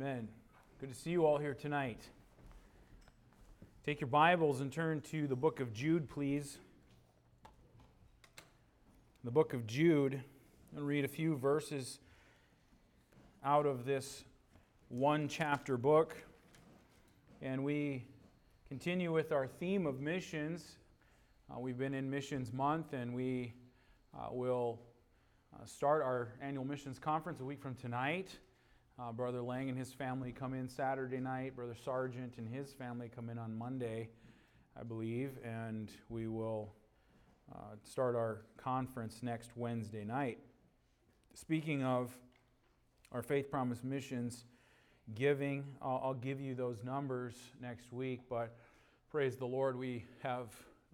Amen. Good to see you all here tonight. Take your Bibles and turn to the book of Jude, please. The book of Jude, and read a few verses out of this one chapter book. And we continue with our theme of missions. Uh, we've been in Missions Month, and we uh, will uh, start our annual missions conference a week from tonight. Uh, Brother Lang and his family come in Saturday night. Brother Sargent and his family come in on Monday, I believe, and we will uh, start our conference next Wednesday night. Speaking of our Faith Promise missions giving, I'll, I'll give you those numbers next week, but praise the Lord, we have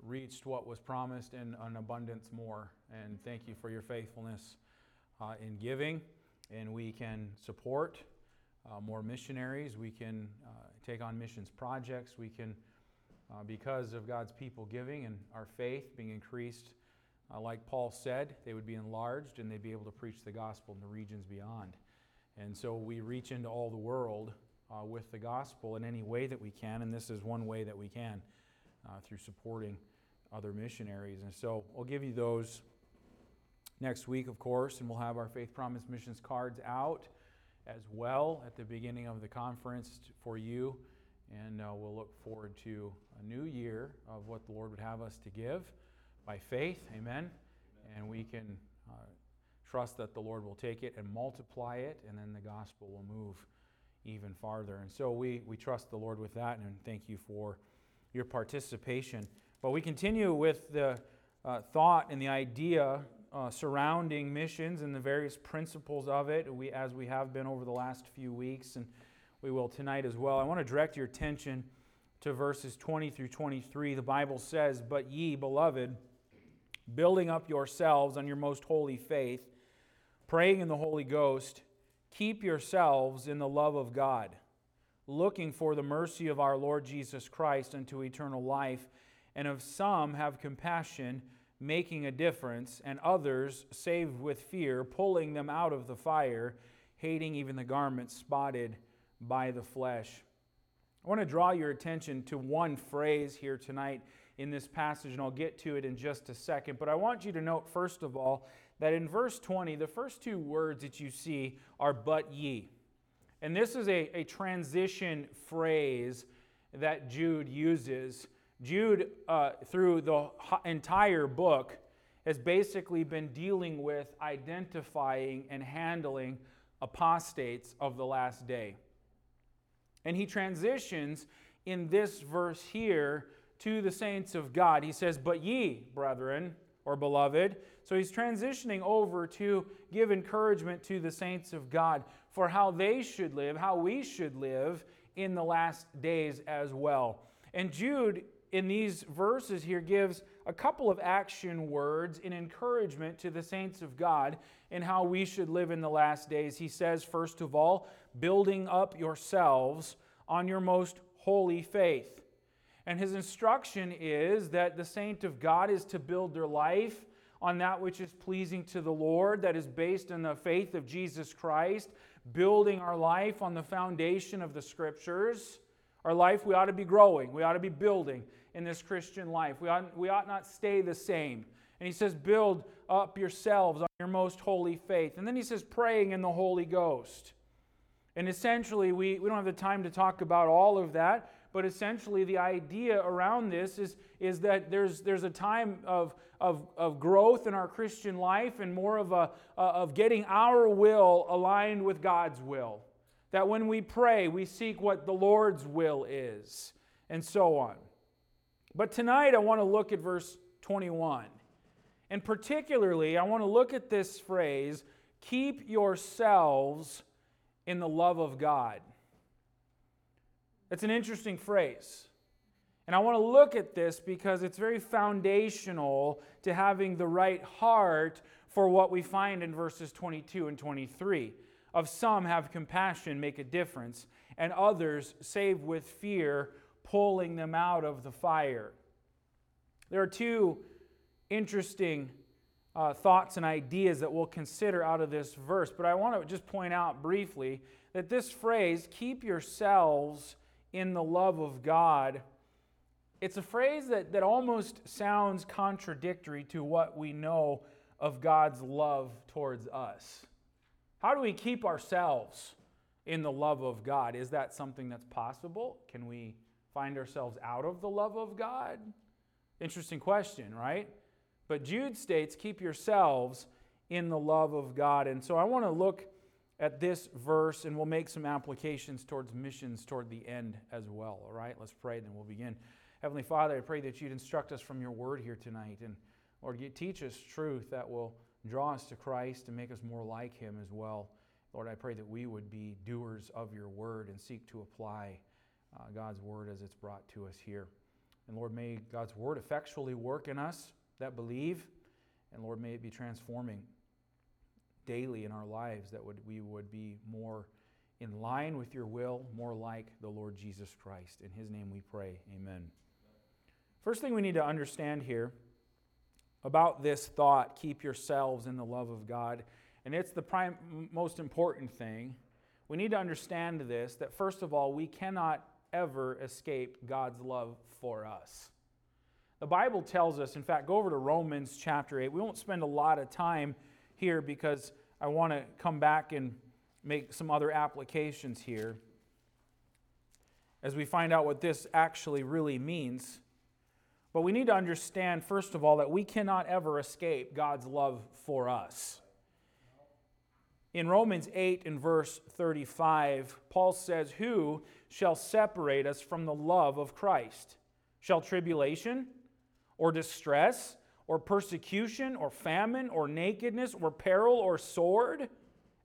reached what was promised and an abundance more. And thank you for your faithfulness uh, in giving and we can support uh, more missionaries. We can uh, take on missions projects. We can, uh, because of God's people giving and our faith being increased, uh, like Paul said, they would be enlarged and they'd be able to preach the gospel in the regions beyond. And so we reach into all the world uh, with the gospel in any way that we can, and this is one way that we can uh, through supporting other missionaries. And so I'll give you those next week, of course, and we'll have our Faith Promise Missions cards out as well at the beginning of the conference for you. And uh, we'll look forward to a new year of what the Lord would have us to give by faith. Amen. Amen. And we can uh, trust that the Lord will take it and multiply it, and then the gospel will move even farther. And so we, we trust the Lord with that, and thank you for your participation. But we continue with the uh, thought and the idea uh, surrounding missions and the various principles of it, we, as we have been over the last few weeks, and we will tonight as well. I want to direct your attention to verses 20 through 23. The Bible says, But ye, beloved, building up yourselves on your most holy faith, praying in the Holy Ghost, keep yourselves in the love of God, looking for the mercy of our Lord Jesus Christ unto eternal life, and of some have compassion making a difference, and others saved with fear, pulling them out of the fire, hating even the garments spotted by the flesh. I want to draw your attention to one phrase here tonight in this passage, and I'll get to it in just a second. But I want you to note, first of all, that in verse 20, the first two words that you see are but ye. And this is a, a transition phrase that Jude uses Jude, uh, through the entire book, has basically been dealing with identifying and handling apostates of the last day. And he transitions in this verse here to the saints of God. He says, But ye, brethren, or beloved. So he's transitioning over to give encouragement to the saints of God for how they should live, how we should live in the last days as well. And Jude in these verses here gives a couple of action words in encouragement to the saints of God in how we should live in the last days. He says, first of all, building up yourselves on your most holy faith. And his instruction is that the saint of God is to build their life on that which is pleasing to the Lord, that is based on the faith of Jesus Christ, building our life on the foundation of the Scriptures. Our life, we ought to be growing, we ought to be building in this Christian life. We ought, we ought not stay the same. And he says, build up yourselves on your most holy faith. And then he says, praying in the Holy Ghost. And essentially, we, we don't have the time to talk about all of that, but essentially, the idea around this is, is that there's, there's a time of, of, of growth in our Christian life and more of, a, uh, of getting our will aligned with God's will. That when we pray, we seek what the Lord's will is, and so on. But tonight I want to look at verse 21. And particularly, I want to look at this phrase keep yourselves in the love of God. It's an interesting phrase. And I want to look at this because it's very foundational to having the right heart for what we find in verses 22 and 23. Of some have compassion, make a difference, and others save with fear, pulling them out of the fire. There are two interesting uh, thoughts and ideas that we'll consider out of this verse, but I want to just point out briefly that this phrase, keep yourselves in the love of God, it's a phrase that, that almost sounds contradictory to what we know of God's love towards us. How do we keep ourselves in the love of God? Is that something that's possible? Can we find ourselves out of the love of God? Interesting question, right? But Jude states, keep yourselves in the love of God. And so I want to look at this verse and we'll make some applications towards missions toward the end as well. All right, let's pray, then we'll begin. Heavenly Father, I pray that you'd instruct us from your word here tonight. And Lord, you teach us truth that will draw us to Christ and make us more like him as well. Lord, I pray that we would be doers of your word and seek to apply uh, God's word as it's brought to us here. And Lord, may God's word effectually work in us that believe. And Lord, may it be transforming daily in our lives that would, we would be more in line with your will, more like the Lord Jesus Christ. In his name we pray. Amen. First thing we need to understand here about this thought keep yourselves in the love of God. And it's the prime, most important thing. We need to understand this that, first of all, we cannot ever escape God's love for us. The Bible tells us, in fact, go over to Romans chapter 8. We won't spend a lot of time here because I want to come back and make some other applications here as we find out what this actually really means. But we need to understand, first of all, that we cannot ever escape God's love for us. In Romans 8 and verse 35, Paul says, Who shall separate us from the love of Christ? Shall tribulation? or distress, or persecution, or famine, or nakedness, or peril, or sword?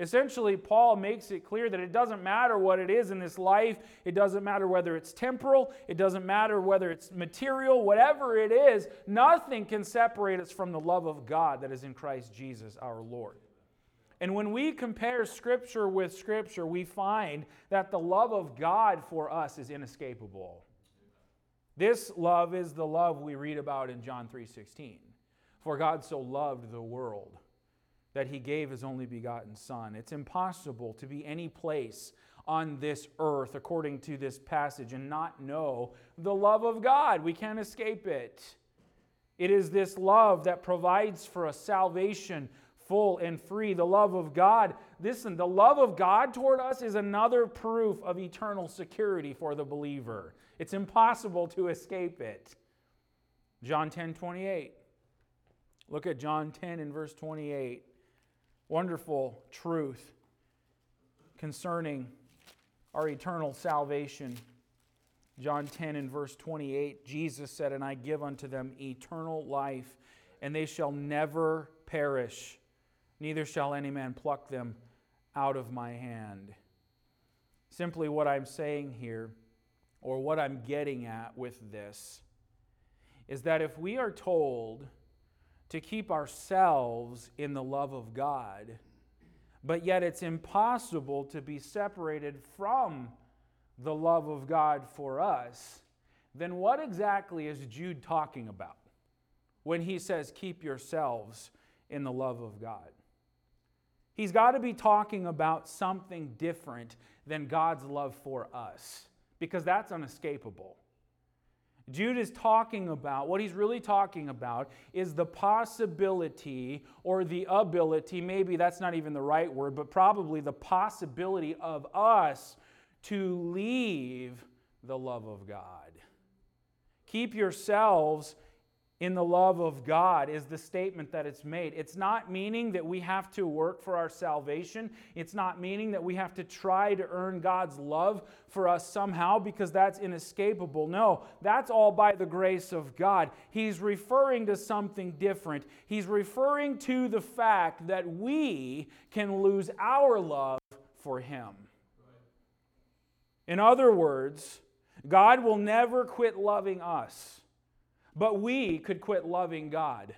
Essentially, Paul makes it clear that it doesn't matter what it is in this life. It doesn't matter whether it's temporal. It doesn't matter whether it's material. Whatever it is, nothing can separate us from the love of God that is in Christ Jesus our Lord. And when we compare Scripture with Scripture, we find that the love of God for us is inescapable. This love is the love we read about in John 3:16. For God so loved the world that he gave his only begotten son. It's impossible to be any place on this earth according to this passage and not know the love of God. We can't escape it. It is this love that provides for us salvation full and free. The love of God. Listen, the love of God toward us is another proof of eternal security for the believer. It's impossible to escape it. John 10 28. Look at John 10 and verse 28. Wonderful truth concerning our eternal salvation. John 10 and verse 28, Jesus said, And I give unto them eternal life, and they shall never perish, neither shall any man pluck them out of my hand. Simply, what I'm saying here, or what I'm getting at with this, is that if we are told to keep ourselves in the love of God, but yet it's impossible to be separated from the love of God for us, then what exactly is Jude talking about when he says, Keep yourselves in the love of God? He's got to be talking about something different than God's love for us because that's unescapable. Jude is talking about, what he's really talking about is the possibility or the ability, maybe that's not even the right word, but probably the possibility of us to leave the love of God. Keep yourselves in the love of God is the statement that it's made. It's not meaning that we have to work for our salvation. It's not meaning that we have to try to earn God's love for us somehow because that's inescapable. No, that's all by the grace of God. He's referring to something different. He's referring to the fact that we can lose our love for Him. In other words, God will never quit loving us. But we could quit loving God.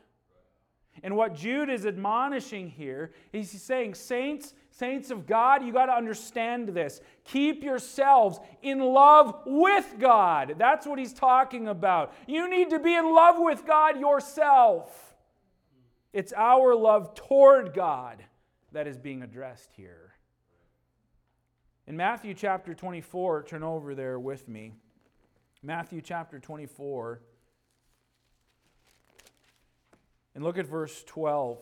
And what Jude is admonishing here, he's saying, Saints, saints of God, you got to understand this. Keep yourselves in love with God. That's what he's talking about. You need to be in love with God yourself. It's our love toward God that is being addressed here. In Matthew chapter 24, turn over there with me. Matthew chapter 24. And look at verse 12.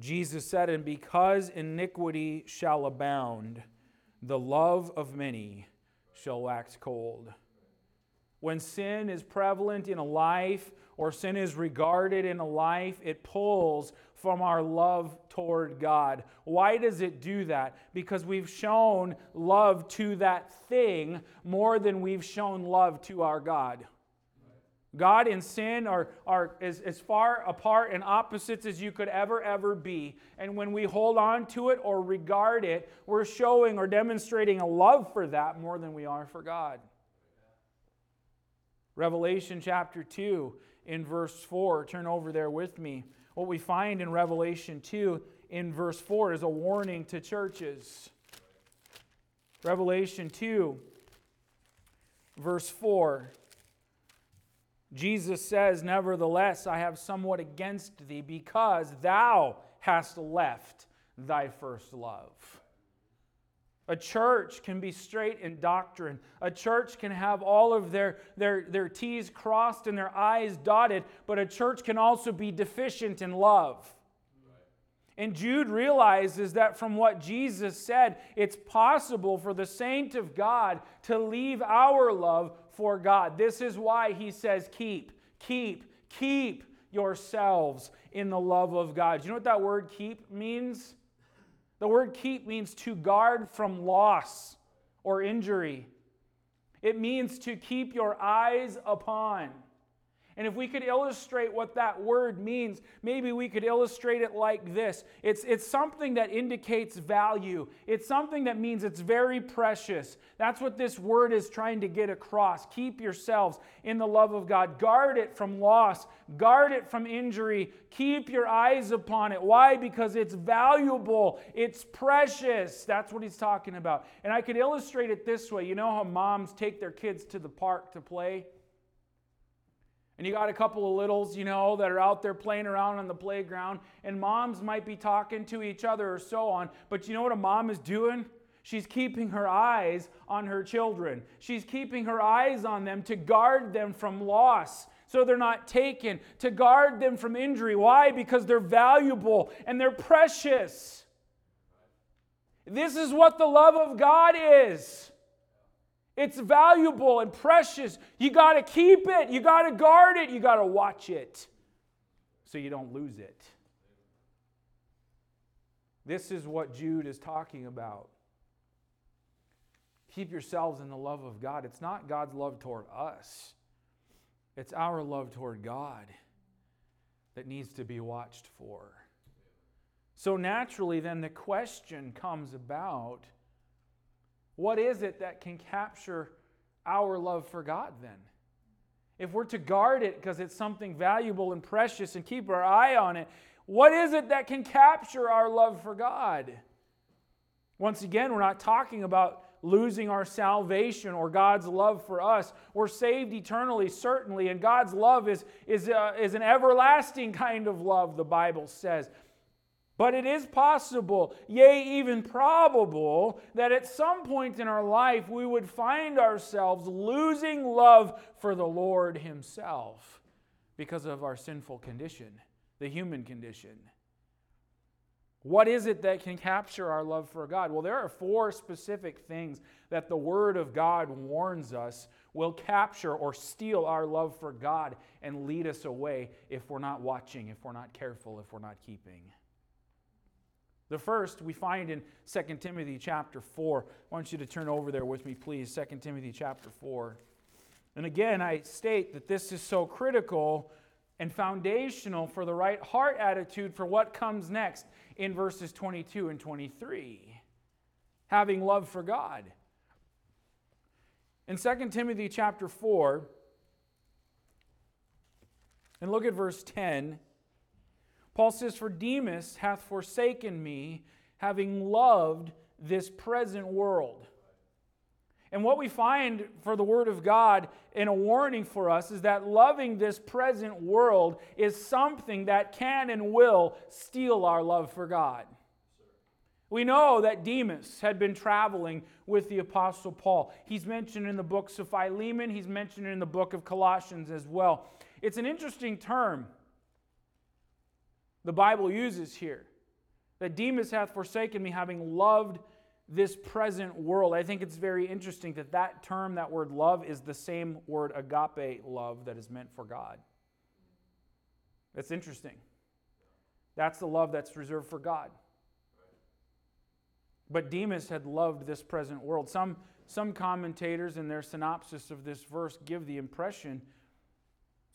Jesus said, And because iniquity shall abound, the love of many shall wax cold. When sin is prevalent in a life or sin is regarded in a life, it pulls from our love toward God. Why does it do that? Because we've shown love to that thing more than we've shown love to our God. God and sin are, are as, as far apart and opposites as you could ever, ever be. And when we hold on to it or regard it, we're showing or demonstrating a love for that more than we are for God. Revelation chapter 2, in verse 4, turn over there with me. What we find in Revelation 2, in verse 4, is a warning to churches. Revelation 2, verse 4. Jesus says, Nevertheless, I have somewhat against thee, because thou hast left thy first love. A church can be straight in doctrine. A church can have all of their, their, their T's crossed and their I's dotted, but a church can also be deficient in love. And Jude realizes that from what Jesus said, it's possible for the saint of God to leave our love for God. This is why he says, keep, keep, keep yourselves in the love of God. Do you know what that word keep means? The word keep means to guard from loss or injury. It means to keep your eyes upon. And if we could illustrate what that word means, maybe we could illustrate it like this it's, it's something that indicates value, it's something that means it's very precious. That's what this word is trying to get across. Keep yourselves in the love of God, guard it from loss, guard it from injury, keep your eyes upon it. Why? Because it's valuable, it's precious. That's what he's talking about. And I could illustrate it this way you know how moms take their kids to the park to play? And you got a couple of littles, you know, that are out there playing around on the playground, and moms might be talking to each other or so on. But you know what a mom is doing? She's keeping her eyes on her children. She's keeping her eyes on them to guard them from loss so they're not taken, to guard them from injury. Why? Because they're valuable and they're precious. This is what the love of God is. It's valuable and precious. You got to keep it. You got to guard it. You got to watch it so you don't lose it. This is what Jude is talking about. Keep yourselves in the love of God. It's not God's love toward us, it's our love toward God that needs to be watched for. So naturally, then the question comes about what is it that can capture our love for God then? If we're to guard it because it's something valuable and precious and keep our eye on it, what is it that can capture our love for God? Once again, we're not talking about losing our salvation or God's love for us. We're saved eternally, certainly, and God's love is, is, uh, is an everlasting kind of love, the Bible says. But it is possible, yea, even probable, that at some point in our life we would find ourselves losing love for the Lord Himself because of our sinful condition, the human condition. What is it that can capture our love for God? Well, there are four specific things that the Word of God warns us will capture or steal our love for God and lead us away if we're not watching, if we're not careful, if we're not keeping. The first we find in 2 Timothy chapter 4. I want you to turn over there with me, please. 2 Timothy chapter 4. And again, I state that this is so critical and foundational for the right heart attitude for what comes next in verses 22 and 23. Having love for God. In 2 Timothy chapter 4, and look at verse 10, Paul says, For Demas hath forsaken me, having loved this present world. And what we find for the Word of God in a warning for us is that loving this present world is something that can and will steal our love for God. We know that Demas had been traveling with the Apostle Paul. He's mentioned in the books of Philemon, he's mentioned in the book of Colossians as well. It's an interesting term the Bible uses here that Demas hath forsaken me, having loved this present world. I think it's very interesting that that term, that word love, is the same word agape love that is meant for God. That's interesting. That's the love that's reserved for God. But Demas had loved this present world. Some, some commentators in their synopsis of this verse give the impression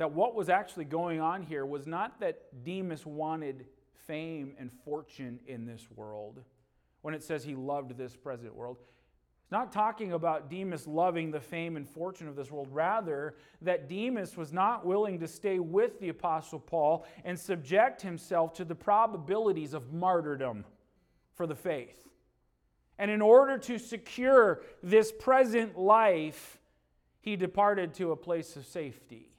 that what was actually going on here was not that Demas wanted fame and fortune in this world when it says he loved this present world. It's not talking about Demas loving the fame and fortune of this world. Rather, that Demas was not willing to stay with the Apostle Paul and subject himself to the probabilities of martyrdom for the faith. And in order to secure this present life, he departed to a place of safety.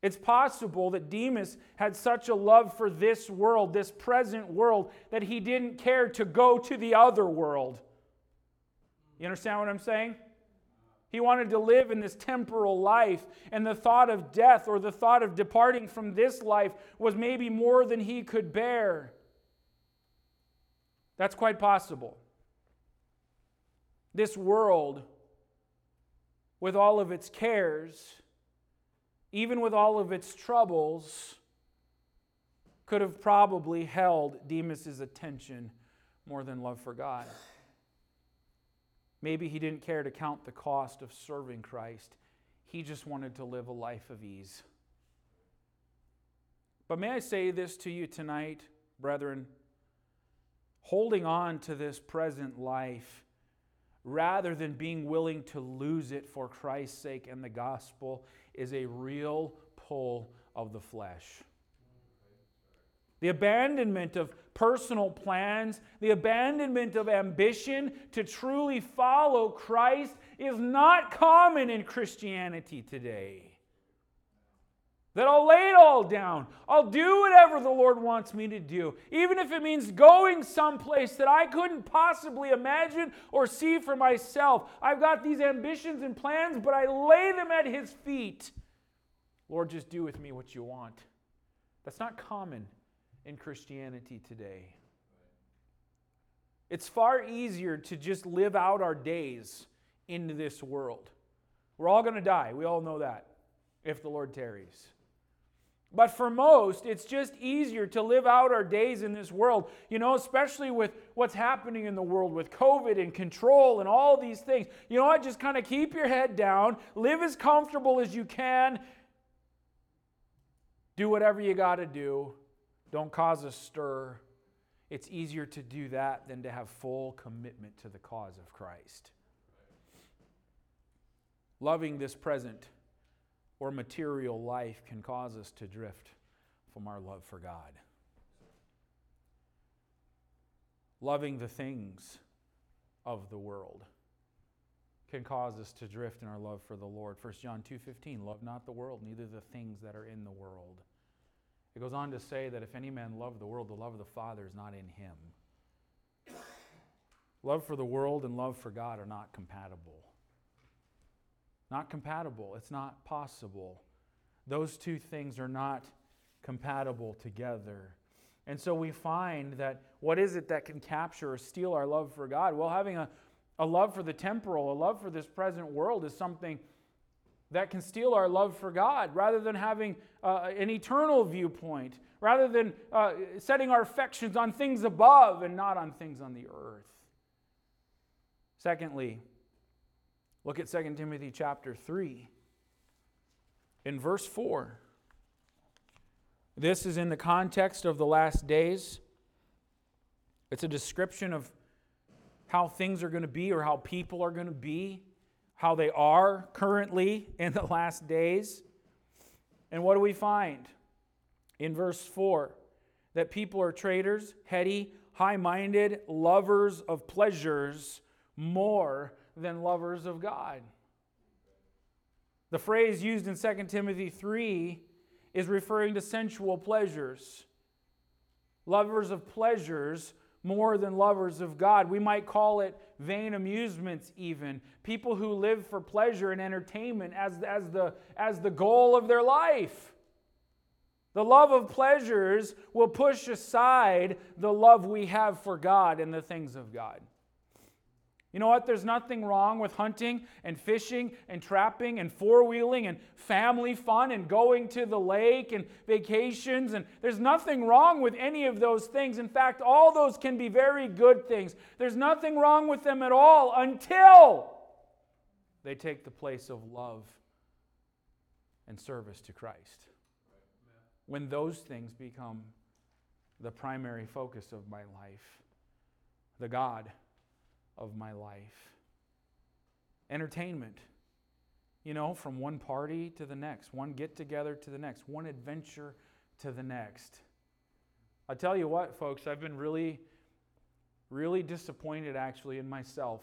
It's possible that Demas had such a love for this world, this present world, that he didn't care to go to the other world. You understand what I'm saying? He wanted to live in this temporal life, and the thought of death or the thought of departing from this life was maybe more than he could bear. That's quite possible. This world, with all of its cares, even with all of its troubles, could have probably held Demas's attention more than love for God. Maybe he didn't care to count the cost of serving Christ. He just wanted to live a life of ease. But may I say this to you tonight, brethren? Holding on to this present life rather than being willing to lose it for Christ's sake and the gospel is a real pull of the flesh. The abandonment of personal plans, the abandonment of ambition to truly follow Christ is not common in Christianity today. That I'll lay it all down. I'll do whatever the Lord wants me to do, even if it means going someplace that I couldn't possibly imagine or see for myself. I've got these ambitions and plans, but I lay them at His feet. Lord, just do with me what you want. That's not common in Christianity today. It's far easier to just live out our days in this world. We're all going to die. We all know that if the Lord tarries. But for most, it's just easier to live out our days in this world, you know, especially with what's happening in the world with COVID and control and all these things. You know what? Just kind of keep your head down, live as comfortable as you can, do whatever you got to do, don't cause a stir. It's easier to do that than to have full commitment to the cause of Christ. Loving this present or material life can cause us to drift from our love for God. Loving the things of the world can cause us to drift in our love for the Lord. 1 John 2:15 Love not the world neither the things that are in the world. It goes on to say that if any man love the world the love of the Father is not in him. Love for the world and love for God are not compatible. Not compatible. It's not possible. Those two things are not compatible together. And so we find that what is it that can capture or steal our love for God? Well, having a, a love for the temporal, a love for this present world is something that can steal our love for God rather than having uh, an eternal viewpoint, rather than uh, setting our affections on things above and not on things on the earth. Secondly, look at 2 Timothy chapter 3. In verse 4, this is in the context of the last days. It's a description of how things are going to be or how people are going to be, how they are currently in the last days. And what do we find? In verse 4 that people are traitors, heady, high minded, lovers of pleasures more than lovers of God. The phrase used in 2 Timothy 3 is referring to sensual pleasures. Lovers of pleasures more than lovers of God. We might call it vain amusements, even. People who live for pleasure and entertainment as, as, the, as the goal of their life. The love of pleasures will push aside the love we have for God and the things of God. You know what? There's nothing wrong with hunting and fishing and trapping and four wheeling and family fun and going to the lake and vacations. And there's nothing wrong with any of those things. In fact, all those can be very good things. There's nothing wrong with them at all until they take the place of love and service to Christ. When those things become the primary focus of my life, the God of my life. Entertainment, you know, from one party to the next, one get together to the next, one adventure to the next. I tell you what, folks, I've been really, really disappointed actually in myself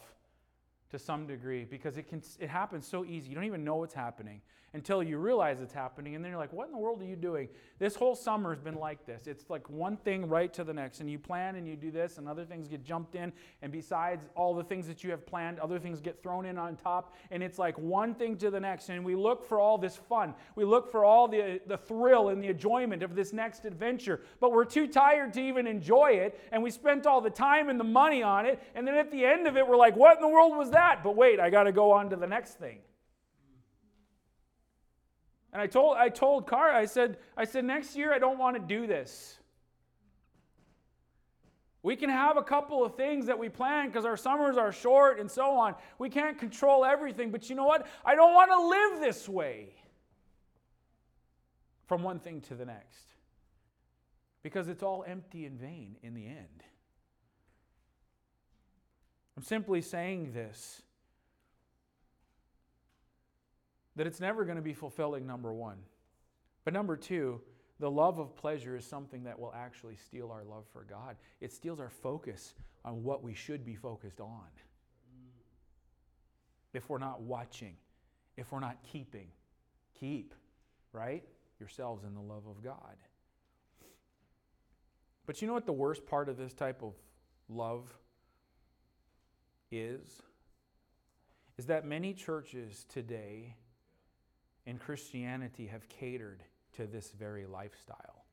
to some degree because it can it happens so easy. You don't even know what's happening until you realize it's happening and then you're like, "What in the world are you doing?" This whole summer has been like this. It's like one thing right to the next and you plan and you do this and other things get jumped in and besides all the things that you have planned, other things get thrown in on top and it's like one thing to the next and we look for all this fun. We look for all the the thrill and the enjoyment of this next adventure, but we're too tired to even enjoy it and we spent all the time and the money on it and then at the end of it we're like, "What in the world was that?" But wait, I got to go on to the next thing. And I told, I told Car, I said, I said, next year I don't want to do this. We can have a couple of things that we plan because our summers are short and so on. We can't control everything, but you know what? I don't want to live this way from one thing to the next because it's all empty and vain in the end. I'm simply saying this that it's never going to be fulfilling, number one. But number two, the love of pleasure is something that will actually steal our love for God. It steals our focus on what we should be focused on. If we're not watching, if we're not keeping, keep, right? Yourselves in the love of God. But you know what the worst part of this type of love is? Is that many churches today in Christianity have catered to this very lifestyle.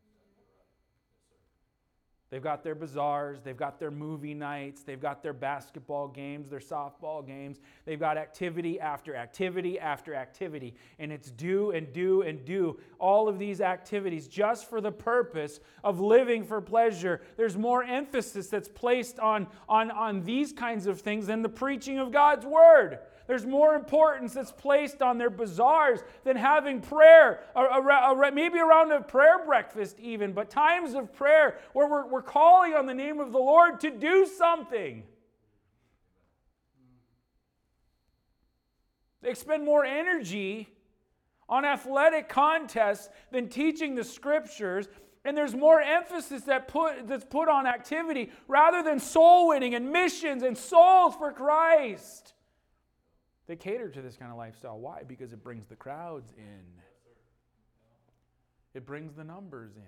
They've got their bazaars, they've got their movie nights, they've got their basketball games, their softball games. They've got activity after activity after activity. And it's do and do and do all of these activities just for the purpose of living for pleasure. There's more emphasis that's placed on, on, on these kinds of things than the preaching of God's word. There's more importance that's placed on their bazaars than having prayer, maybe around a prayer breakfast, even, but times of prayer where we're, we're calling on the name of the Lord to do something. They expend more energy on athletic contests than teaching the scriptures and there's more emphasis that put, that's put on activity rather than soul winning and missions and souls for Christ. They cater to this kind of lifestyle. Why? Because it brings the crowds in, it brings the numbers in.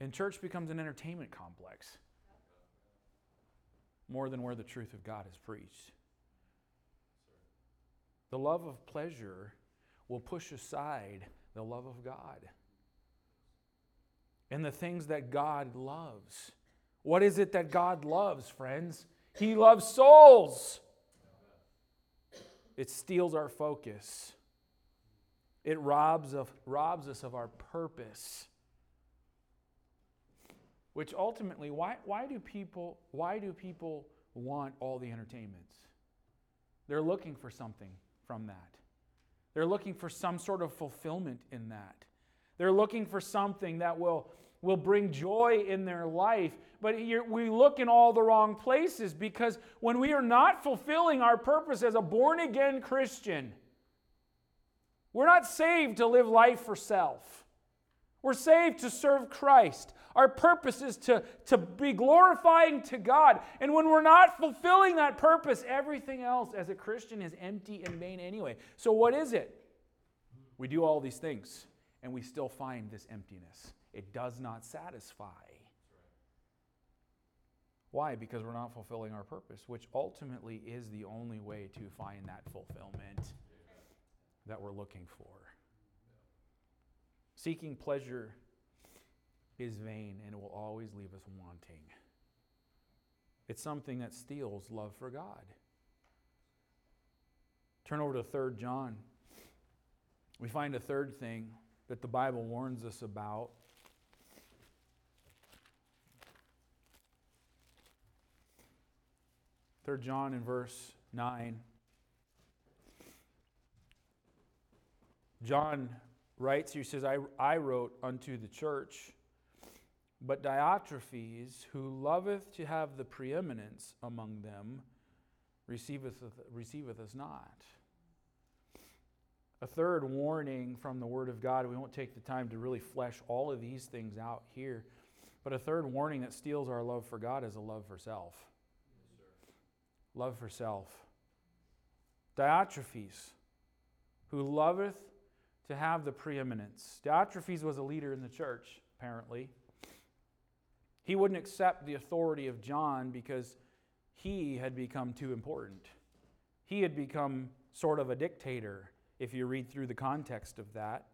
And church becomes an entertainment complex more than where the truth of God is preached. The love of pleasure will push aside the love of God. and the things that God loves. What is it that God loves, friends? He loves souls. It steals our focus. It robs, of, robs us of our purpose. Which ultimately, why, why, do people, why do people want all the entertainments? They're looking for something from that. They're looking for some sort of fulfillment in that. They're looking for something that will, will bring joy in their life. But we look in all the wrong places because when we are not fulfilling our purpose as a born again Christian, we're not saved to live life for self. We're saved to serve Christ. Our purpose is to, to be glorifying to God. And when we're not fulfilling that purpose, everything else as a Christian is empty and vain anyway. So, what is it? We do all these things and we still find this emptiness. It does not satisfy. Why? Because we're not fulfilling our purpose, which ultimately is the only way to find that fulfillment that we're looking for. Seeking pleasure is vain and it will always leave us wanting. It's something that steals love for God. Turn over to 3 John. We find a third thing that the Bible warns us about. Third John in verse 9. John writes, he says, I, I wrote unto the church, but Diotrephes, who loveth to have the preeminence among them, receiveth, receiveth us not. A third warning from the Word of God, we won't take the time to really flesh all of these things out here, but a third warning that steals our love for God is a love for self. Love for self. Diotrephes, who loveth to have the preeminence. Diotrephes was a leader in the church, apparently. He wouldn't accept the authority of John because he had become too important. He had become sort of a dictator, if you read through the context of that.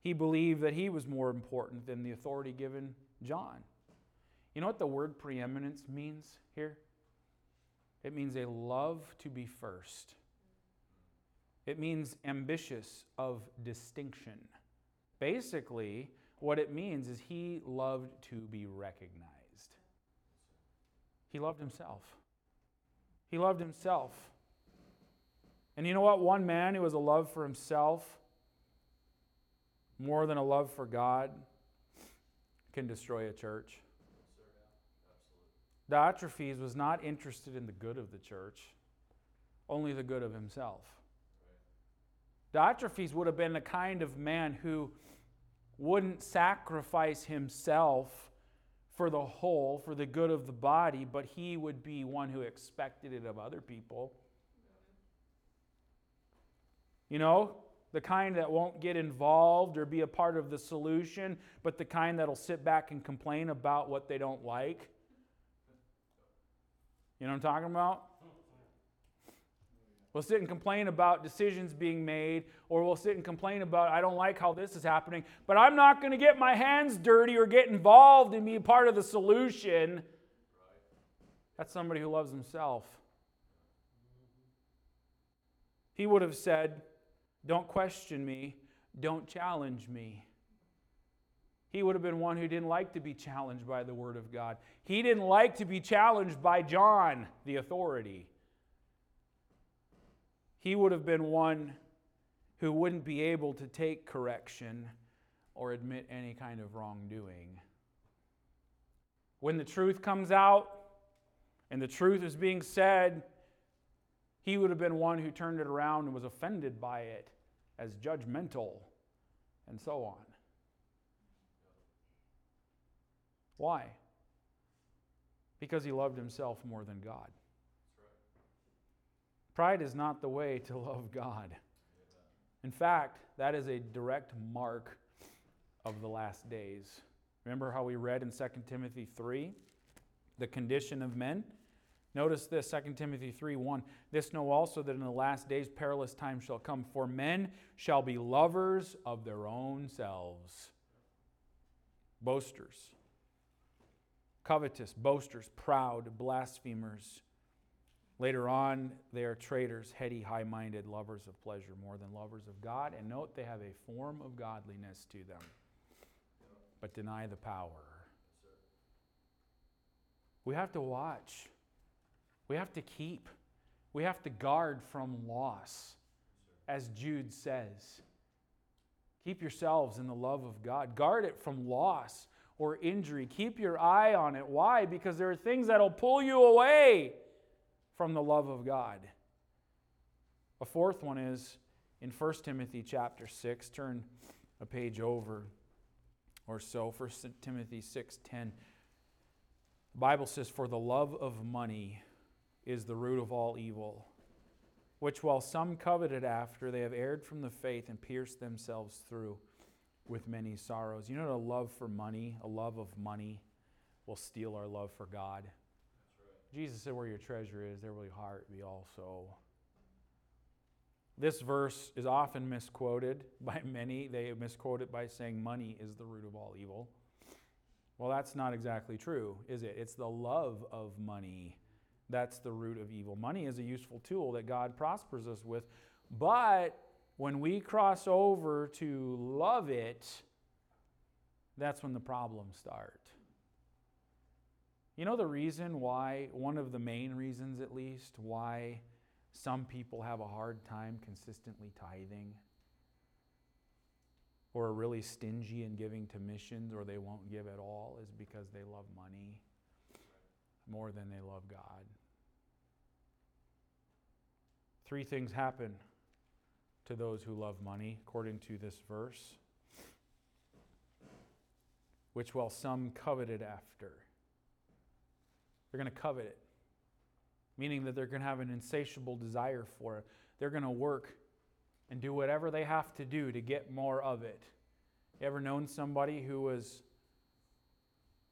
He believed that he was more important than the authority given John. You know what the word preeminence means here? It means a love to be first. It means ambitious of distinction. Basically, what it means is he loved to be recognized. He loved himself. He loved himself. And you know what? One man who has a love for himself more than a love for God can destroy a church. Diotrephes was not interested in the good of the church, only the good of himself. Diotrephes would have been the kind of man who wouldn't sacrifice himself for the whole, for the good of the body, but he would be one who expected it of other people. You know, the kind that won't get involved or be a part of the solution, but the kind that'll sit back and complain about what they don't like. You know what I'm talking about? We'll sit and complain about decisions being made, or we'll sit and complain about, I don't like how this is happening, but I'm not going to get my hands dirty or get involved and be part of the solution. That's somebody who loves himself. He would have said, Don't question me, don't challenge me. He would have been one who didn't like to be challenged by the Word of God. He didn't like to be challenged by John, the authority he would have been one who wouldn't be able to take correction or admit any kind of wrongdoing. When the truth comes out and the truth is being said, he would have been one who turned it around and was offended by it as judgmental and so on. Why? Because he loved himself more than God. Pride is not the way to love God. In fact, that is a direct mark of the last days. Remember how we read in 2 Timothy 3 the condition of men? Notice this 2 Timothy 3 1. This know also that in the last days perilous times shall come, for men shall be lovers of their own selves, boasters, covetous, boasters, proud, blasphemers. Later on, they are traitors, heady, high minded, lovers of pleasure more than lovers of God. And note they have a form of godliness to them, but deny the power. We have to watch, we have to keep, we have to guard from loss, as Jude says. Keep yourselves in the love of God. Guard it from loss or injury. Keep your eye on it. Why? Because there are things that'll pull you away from the love of God. A fourth one is in 1 Timothy chapter 6. Turn a page over or so. 1 Timothy 6:10. The Bible says, For the love of money is the root of all evil, which while some coveted after, they have erred from the faith and pierced themselves through with many sorrows. You know, a love for money, a love of money, will steal our love for God. Jesus said, Where your treasure is, there will your heart be also. This verse is often misquoted by many. They misquote it by saying money is the root of all evil. Well, that's not exactly true, is it? It's the love of money that's the root of evil. Money is a useful tool that God prospers us with, but when we cross over to love it, that's when the problems start. You know the reason why, one of the main reasons at least, why some people have a hard time consistently tithing? Or are really stingy in giving to missions, or they won't give at all, is because they love money more than they love God. Three things happen to those who love money, according to this verse, which while some coveted after, they're going to covet it, meaning that they're going to have an insatiable desire for it. They're going to work and do whatever they have to do to get more of it. You ever known somebody who was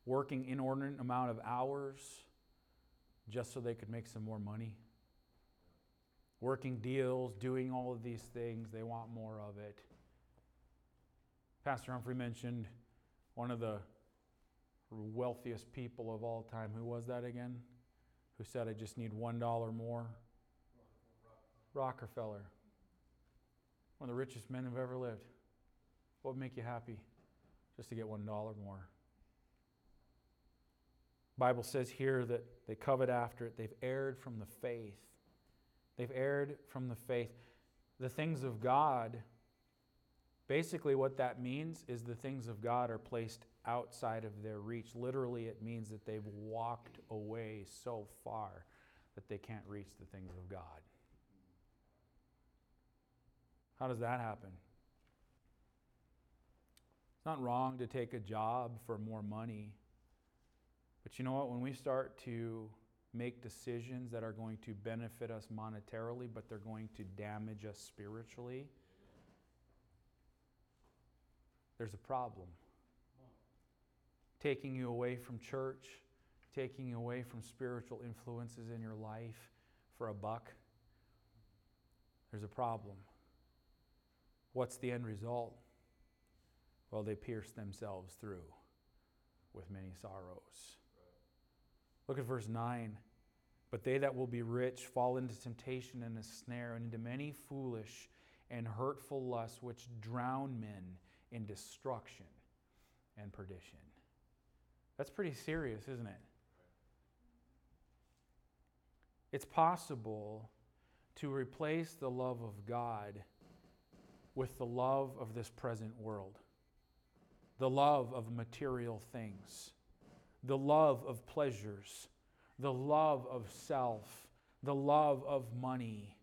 working inordinate amount of hours just so they could make some more money? Working deals, doing all of these things, they want more of it. Pastor Humphrey mentioned one of the wealthiest people of all time. Who was that again? Who said, I just need $1 more? Rockefeller. One of the richest men who've ever lived. What would make you happy? Just to get $1 more. Bible says here that they covet after it. They've erred from the faith. They've erred from the faith. The things of God, basically, what that means is the things of God are placed outside of their reach. Literally, it means that they've walked away so far that they can't reach the things of God. How does that happen? It's not wrong to take a job for more money. But you know what? When we start to make decisions that are going to benefit us monetarily, but they're going to damage us spiritually, there's a problem. Taking you away from church, taking you away from spiritual influences in your life for a buck, there's a problem. What's the end result? Well, they pierce themselves through with many sorrows. Look at verse 9. But they that will be rich fall into temptation and a snare, and into many foolish and hurtful lusts, which drown men in destruction and perdition. That's pretty serious, isn't it? It's possible to replace the love of God with the love of this present world, the love of material things the love of pleasures, the love of self, the love of money.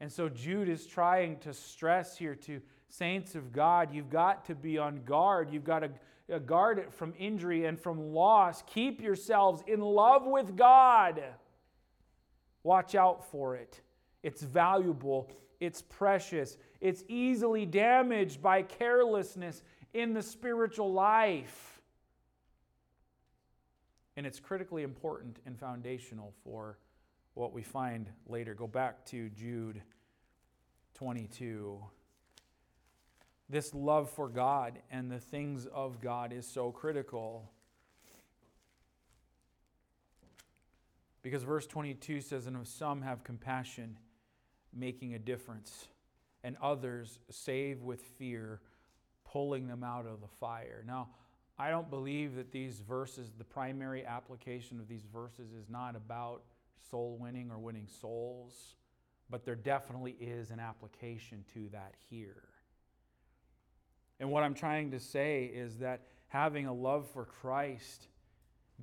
And so Jude is trying to stress here to saints of God, you've got to be on guard. You've got to uh, guard it from injury and from loss. Keep yourselves in love with God. Watch out for it. It's valuable, it's precious, it's easily damaged by carelessness in the spiritual life. And it's critically important and foundational for what we find later. Go back to Jude 22. this love for God and the things of God is so critical. Because verse 22 says, And of some have compassion, making a difference, and others save with fear, pulling them out of the fire. Now, I don't believe that these verses, the primary application of these verses, is not about soul winning or winning souls, but there definitely is an application to that here. And what I'm trying to say is that having a love for Christ,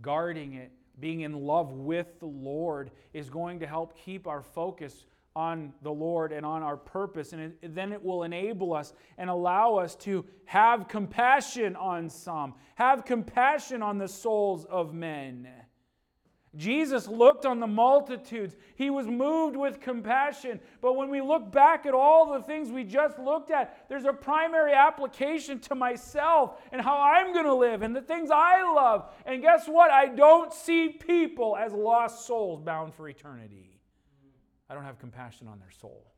guarding it, being in love with the Lord is going to help keep our focus on the Lord and on our purpose. And it, then it will enable us and allow us to have compassion on some, have compassion on the souls of men. Jesus looked on the multitudes. He was moved with compassion. But when we look back at all the things we just looked at, there's a primary application to myself and how I'm going to live and the things I love. And guess what? I don't see people as lost souls bound for eternity. I don't have compassion on their soul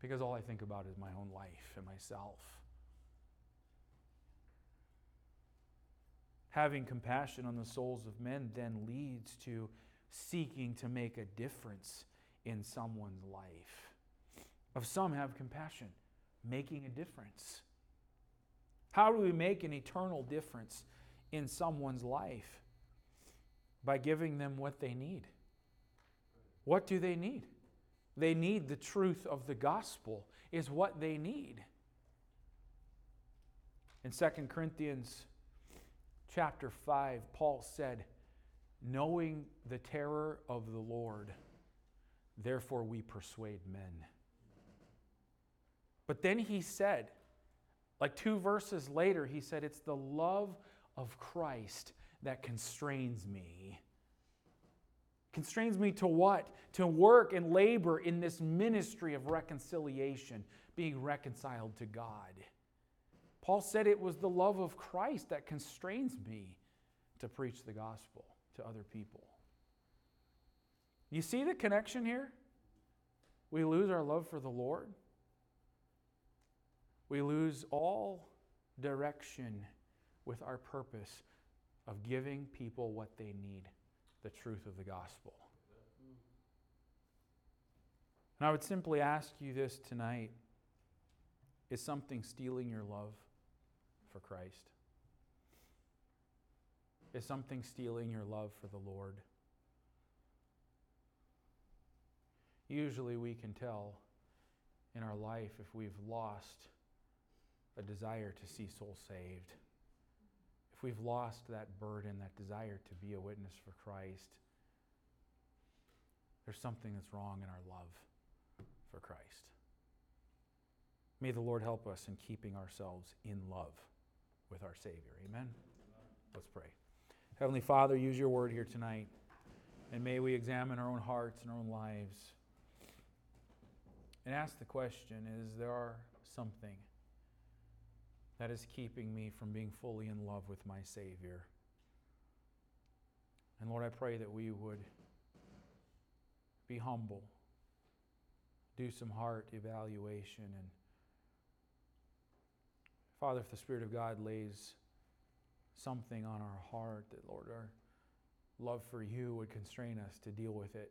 because all I think about is my own life and myself. Having compassion on the souls of men then leads to seeking to make a difference in someone's life. Of some have compassion, making a difference. How do we make an eternal difference in someone's life? By giving them what they need. What do they need? They need the truth of the gospel, is what they need. In 2 Corinthians chapter 5, Paul said, Knowing the terror of the Lord, therefore we persuade men. But then he said, like two verses later, he said, It's the love of Christ that constrains me. Constrains me to what? To work and labor in this ministry of reconciliation, being reconciled to God. Paul said it was the love of Christ that constrains me to preach the gospel to other people. You see the connection here? We lose our love for the Lord. We lose all direction with our purpose of giving people what they need the truth of the gospel. And I would simply ask you this tonight is something stealing your love? for Christ? Is something stealing your love for the Lord? Usually we can tell in our life if we've lost a desire to see souls saved, if we've lost that burden, that desire to be a witness for Christ, there's something that's wrong in our love for Christ. May the Lord help us in keeping ourselves in love with our Savior. Amen? Let's pray. Heavenly Father, use your word here tonight. And may we examine our own hearts and our own lives and ask the question is there something that is keeping me from being fully in love with my Savior? And Lord, I pray that we would be humble, do some heart evaluation, and Father, if the Spirit of God lays something on our heart that, Lord, our love for you would constrain us to deal with it,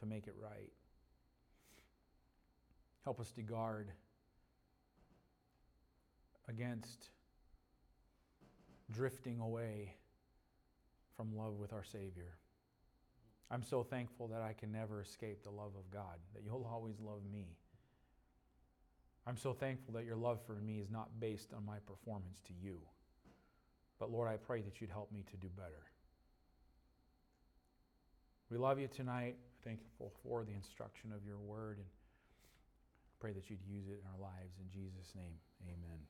to make it right. Help us to guard against drifting away from love with our Savior. I'm so thankful that I can never escape the love of God, that you'll always love me. I'm so thankful that your love for me is not based on my performance to you. But Lord, I pray that you'd help me to do better. We love you tonight. Thankful for the instruction of your word and pray that you'd use it in our lives. In Jesus' name, amen.